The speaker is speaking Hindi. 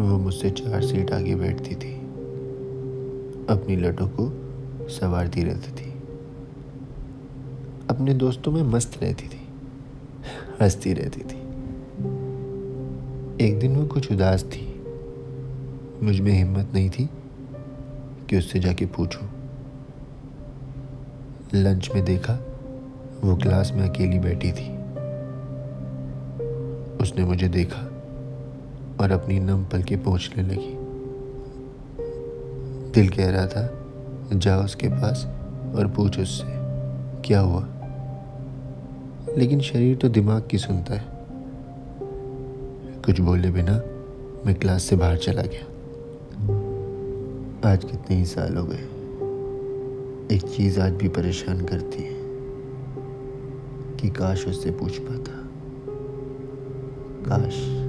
वो मुझसे चार सीट आगे बैठती थी। अपनी लटों को संवारती रहती थी। अपने दोस्तों में मस्त रहती थी। हंसती रहती थी। एक दिन वो कुछ उदास थी। मुझमें हिम्मत नहीं थी कि उससे जाके पूछूँ। लंच में देखा, वो क्लास में अकेली बैठी थी। उसने मुझे देखा। और अपनी नम पल के पहुँचने लगी। दिल कह रहा था, जा उसके पास और पूछ उससे, क्या हुआ? लेकिन शरीर तो दिमाग की सुनता है। कुछ बोले बिना मैं क्लास से बाहर चला गया। आज कितने ही साल हो गए। एक चीज़ आज भी परेशान करती है कि काश उससे पूछ पाता। काश।